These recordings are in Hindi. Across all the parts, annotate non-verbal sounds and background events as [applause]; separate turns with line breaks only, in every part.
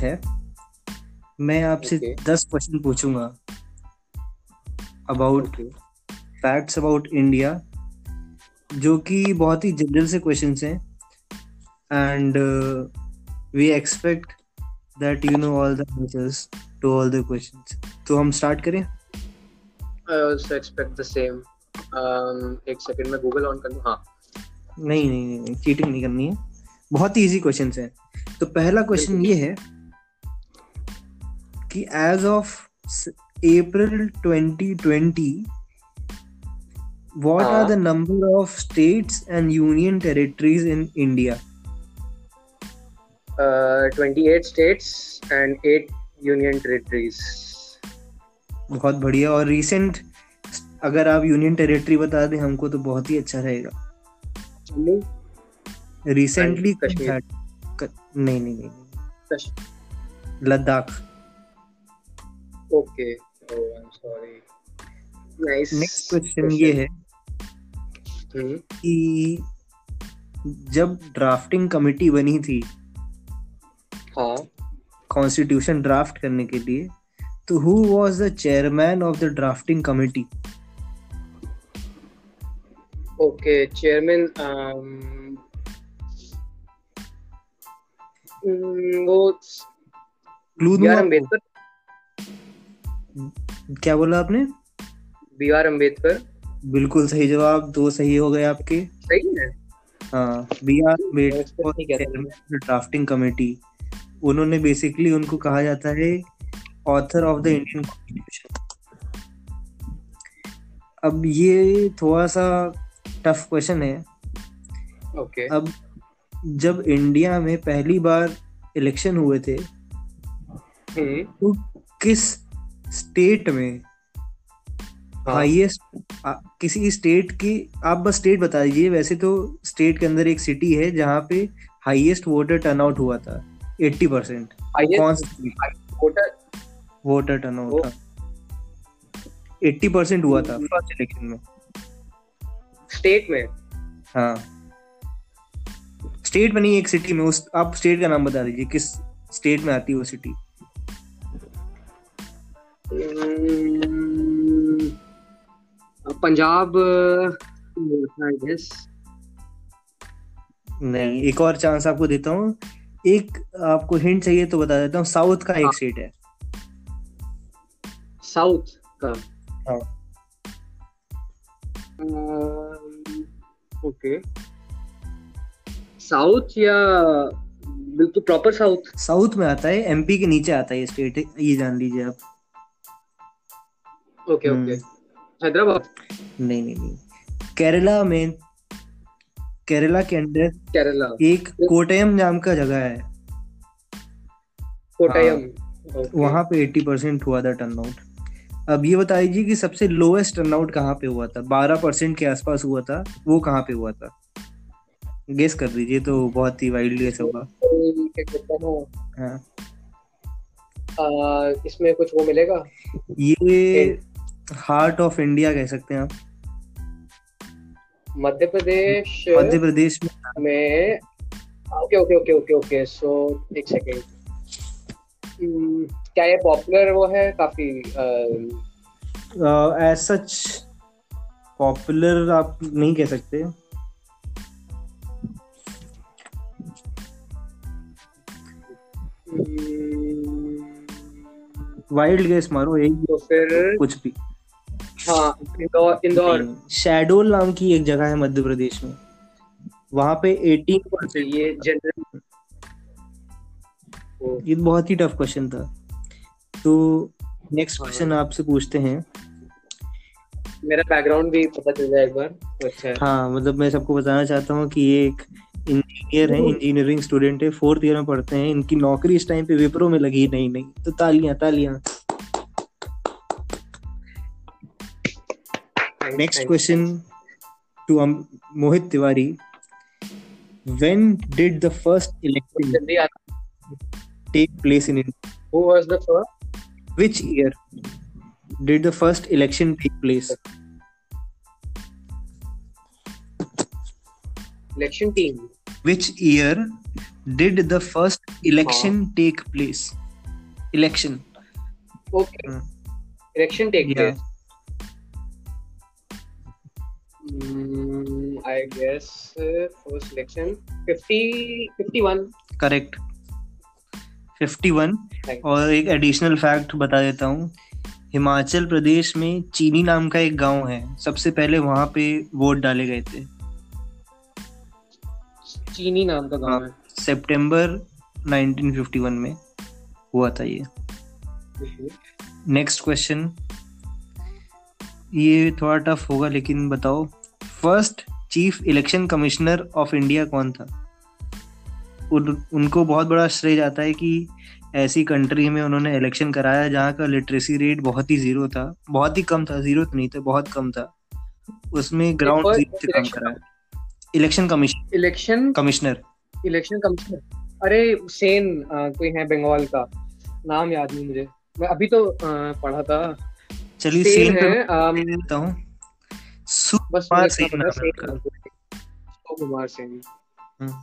है। मैं आपसे
Okay.
दस क्वेश्चन पूछूँगा अबाउट. फैक्ट्स अबाउट इंडिया जो कि बहुत ही जनरल से क्वेश्चन हैं। And we expect that you know all the answers to all the questions तो हम स्टार्ट करें।
I also expect the same. Um, एक सेकंड में गूगल ऑन कर लूँ? हाँ।
नहीं नहीं, नहीं चीटिंग नहीं करनी है। बहुत ही इजी क्वेश्चंस हैं। तो पहला क्वेश्चन ये है कि as of April 2020 what are the number of states and union territories in
India 28 states and 8 union territories
बहुत बढ़िया। और रीसेंट अगर आप यूनियन टेरिटरी बता दें हमको तो बहुत ही अच्छा रहेगा। रिसेंटली
कश्मीर।
नहीं नहीं नहीं
Ladakh.
Ladakh
Okay. Oh, I'm sorry. Nice.
Next question ये है
हम्म,
कि जब ड्राफ्टिंग कमेटी बनी थी
हाँ
कॉन्स्टिट्यूशन ड्राफ्ट करने के लिए तो who was the chairman of the drafting committee
okay chairman वो
क्लू
बी
क्या बोला आपने?
बी आर अंबेडकर
बिल्कुल सही जवाब दो सही हो गए आपके।
सही है?
हाँ बी आर
मैं expect नहीं कर रहा था।
Drafting committee. उन्होंने बेसिकली उनको कहा जाता है author of the Indian constitution अब ये थोड़ा सा टफ क्वेश्चन है।
Okay okay.
अब जब इंडिया में पहली बार इलेक्शन हुए थे
हम्म,
तो किस स्टेट में हाईएस्ट किसी स्टेट की आप बस स्टेट बता दीजिए वैसे तो स्टेट के अंदर एक सिटी है जहाँ पे हाईएस्ट वोटर टर्नआउट हुआ था 80 परसेंट कौन सी
voter?
वोटर टर्नआउट था। 80 परसेंट हुआ था। फ़र्स्ट इलेक्शन में
स्टेट में?
हाँ। स्टेट में नहीं एक सिटी में। उस आप स्टेट का नाम बता दीजिए किस स्टेट में आती है वो सिटी
पंजाब
नहीं एक और चांस आपको देता हूँ। एक आपको हिंट चाहिए तो बता देता हूँ साउथ का
हाँ।
एक स्टेट है।
साउथ का?
हाँ।
ओके साउथ या बिल्कुल प्रॉपर साउथ
साउथ में आता है एमपी के नीचे आता है ये स्टेट ये जान लीजिए आप।
ओके। ओके हैदराबाद?
नहीं नहीं नहीं. केरला में केरला के अंदर
केरला।
एक कोटयम नाम का जगह है।
कोटयम ओके।
वहाँ पे 80 परसेंट हुआ था टर्नआउट अब ये बता दीजिए कि सबसे लोएस्ट टर्नआउट कहाँ पे हुआ था? 12 परसेंट के आसपास हुआ था वो कहाँ पे हुआ था? गेस कर दीजिए तो बहुत ही वाइल्ड गेस होगा।
हाँ? इसमें कुछ वो मिलेगा?
ये हार्ट ऑफ़ इंडिया कह सकते हैं आप।
मध्य प्रदेश
मध्य प्रदेश में
okay okay okay okay okay so एक सेकेंड क्या ये पॉपुलर वो है? काफ़ी
एज सच पॉपुलर आप नहीं कह सकते। वाइल्ड गेस मारो एक
तो फिर
कुछ भी।
हाँ इंदौर इंदौर।
शैडोल नाम की एक जगह है मध्य प्रदेश में। वहाँ पे 18 परसेंट
ये जनरल
ये बहुत ही टफ क्वेश्चन था। तो नेक्स्ट
हाँ।
क्वेश्चन आपसे पूछते हैं।
मेरा बैकग्राउंड भी पता चल जाए एक बार। तो अच्छा। हाँ
मतलब मैं सबको बताना चाहता हूँ कि ये एक इंजीनियर है इंजीनियरिंग स्टूडेंट है फोर्थ ईयर में पढ़ते हैं। इनकी नौकरी इस टाइम पे विप्रो में लगी नहीं नहीं। तो तालियाँ तालियाँ। Next
question
to um, Mohit Tiwari. When did the first election take place in India?
Who was the first?
Which year did the first election take place?
Election team.
Which year did the first election oh. take place?
Election.
Okay.
Election take
yeah.
place. I guess uh, election 50 51.
Correct 51 और एक एडिशनल फैक्ट बता देता हूँ। हिमाचल प्रदेश में चीनी नाम का एक गाँव है। सबसे पहले वहाँ पे वोट डाले गए थे।
चीनी नाम का गाँव है
सितंबर 1951 में हुआ था ये। नेक्स्ट क्वेश्चन ये थोड़ा टफ होगा लेकिन बताओ। First chief election commissioner of India कौन था? उन, उनको बहुत बड़ा श्रेय जाता है कि ऐसी कंट्री में उन्होंने इलेक्शन कराया जहाँ का लिटरेसी रेट बहुत ही ज़ीरो था। बहुत ही कम था ज़ीरो तो नहीं था बहुत कम था। उसमें ग्राउंड ज़ीरो से काम कराया। Election commission
election
commissioner.
Election commissioner. अरे सेन कोई है बंगाल का। नाम याद नहीं मुझे। मैं अभी तो पढ़ा था।
चलिए
सेन
सीन पे
है
हूँ।
बस
सुकुमार सेन नाम
पता
है
है। सेन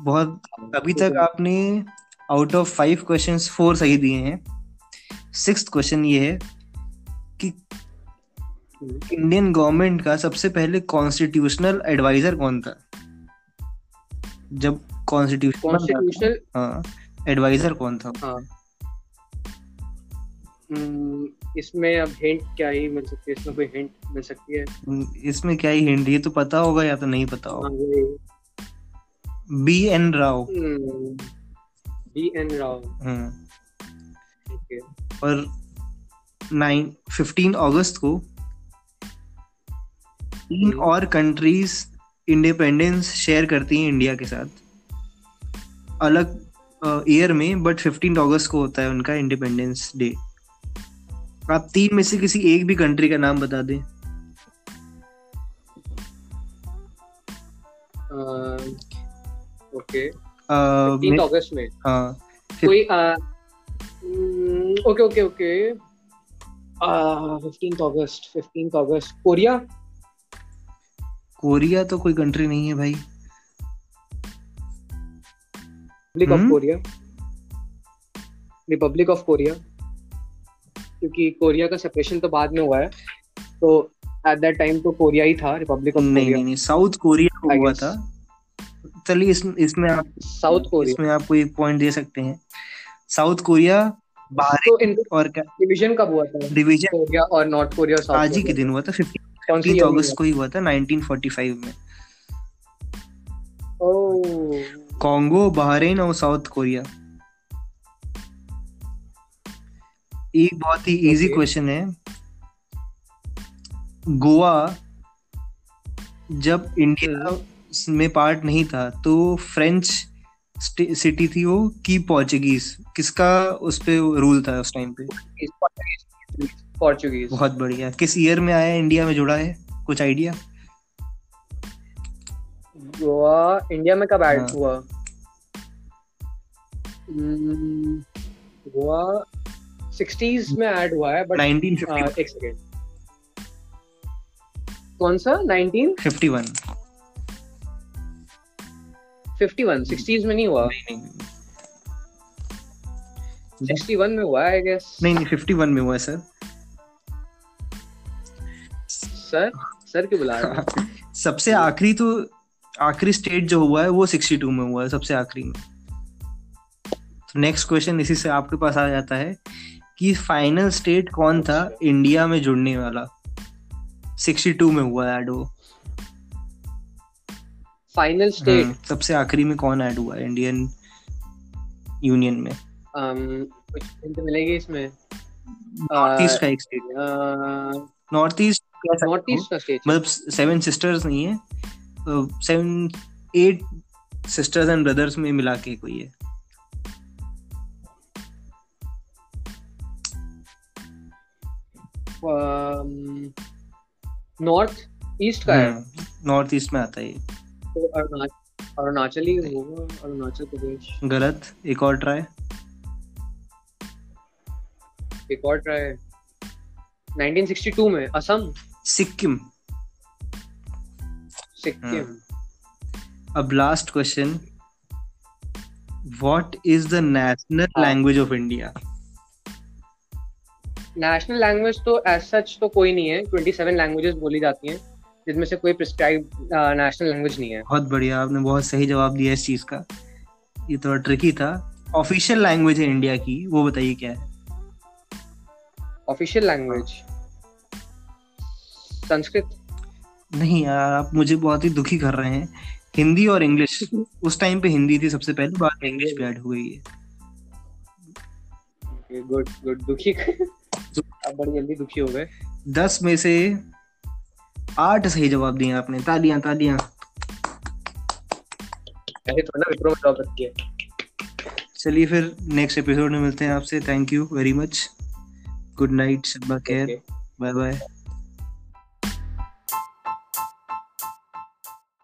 बहुत अभी तक आपने out of five questions four सही दिए हैं। सिक्स क्वेश्चन ये है कि इंडियन गवर्नमेंट का सबसे पहले कॉन्स्टिट्यूशनल एडवाइजर कौन था? जब
कॉन्स्टिट्यूशनल
हाँ एडवाइजर कौन था?
हाँ। हम्म, इसमें अब हिंट क्या ही मिल सकती है? इसमें कोई हिंट मिल सकती है?
इसमें क्या ही हिंट ये तो पता होगा या तो नहीं पता होगा? B N Rao
B N Rao
hmm, और नाइन फिफ्टीन अगस्त को तीन
हम्म।
और कंट्रीज़ इंडिपेंडेंस शेयर करती हैं इंडिया के साथ। अलग ईयर में बट फिफ्टीन अगस्त को होता है उनका इंडिपेंडेंस डे आप तीन में से किसी एक भी कंट्री का नाम बता दें।
ओके। तीन अगस्त में।
हाँ
कोई ओके ओके ओके। फिफ्टीन अगस्त अगस्त। कोरिया?
कोरिया तो कोई कंट्री नहीं है भाई।
Republic of
hmm?
Korea republic of Korea क्योंकि कोरिया का सेपरेशन तो बाद में हुआ है। तो एट दैट टाइम तो कोरिया ही था रिपब्लिक ऑफ़
नहीं
कोरिया
नहीं नहीं साउथ कोरिया को हुआ
guess.
था। चलिए इस, इसमें आप
साउथ कोरिया
इसमें आपको एक पॉइंट दे सकते हैं। साउथ कोरिया बाहर
तो
और क्या?
डिवीज़न कब हुआ था?
डिवीज़न
कोरिया और नॉर्थ कोरिया और साउथ
आज ही के दिन हुआ था फिफ्टीन अगस्त को ही हुआ था 1945 में। कॉन्गो बहरीन और साउथ कोरिया एक बहुत ही इजी. क्वेश्चन है। गोवा जब इंडिया में पार्ट नहीं था तो फ्रेंच सिटी थी वो की पोर्चुगीज किसका उस पे रूल था उस टाइम पे?
पोर्चुगीज
बहुत बढ़िया। किस ईयर में आया इंडिया में जुड़ा है? कुछ आइडिया
गोवा इंडिया में कब ऐड
हाँ।
हुआ? हम्म, गोवा 60s में ऐड हुआ है बट
1951
एक सेकेंड कौन सा? 1951 60s में नहीं हुआ?
नहीं नहीं
61 में हुआ आई गेस
नहीं नहीं 51 में हुआ है सर।
सर? सर क्यों बुला रहे हैं? [laughs]
सबसे आखिरी तो आखिरी स्टेट जो हुआ है वो 62 में हुआ है सबसे आखिरी में। तो नेक्स्ट क्वेश्चन इसी से आपके पास आ जाता है। कि फाइनल स्टेट कौन था? इंडिया में जुड़ने वाला। 62 में हुआ ऐड वो।
फाइनल स्टेट
सबसे आखिरी में कौन ऐड हुआ? इंडियन यूनियन में।
कुछ हिंट मिलेगी इसमें।
नॉर्थ ईस्ट का एक state north east
north east का स्टेट
मतलब सेवन सिस्टर्स नहीं है। Seven eight sisters and brothers में मिला के कोई है।
नॉर्थ ईस्ट का है।
नॉर्थ ईस्ट में आता है ये।
तो अरुणाचल अरुणाचल ही होगा अरुणाचल प्रदेश।
गलत एक और ट्राई
एक और ट्राई 1962 में असम।
सिक्किम।
सिक्किम।
अब last question what is the national. Language of India
national language तो एज सच तो कोई नहीं है 27 लैंग्वेजेस बोली जाती हैं जिसमें से कोई प्रिस्क्राइब नेशनल लैंग्वेज नहीं है।
बहुत बढ़िया आपने बहुत सही जवाब दिया इस चीज़ का। ये थोड़ा ट्रिकी था। ऑफिशियल लैंग्वेज है इंडिया की वो बताइए क्या है?
ऑफिशियल लैंग्वेज संस्कृत
नहीं यार आप मुझे बहुत ही दुखी कर रहे हैं। हिंदी और इंग्लिश उस टाइम पे हिंदी थी सबसे पहले बाद में इंग्लिश भी ऐड हो गई है।
गुड गुड दुखी अब बड़ी जल्दी दुखी हो गए।
दस में से आठ सही जवाब दिए आपने। तालियाँ तालियाँ।
ऐसे थोड़ा ना विप्रो में जॉब रखी है।
चलिए फिर नेक्स्ट एपिसोड में मिलते हैं आपसे। Thank you very much good night Shabba care bye bye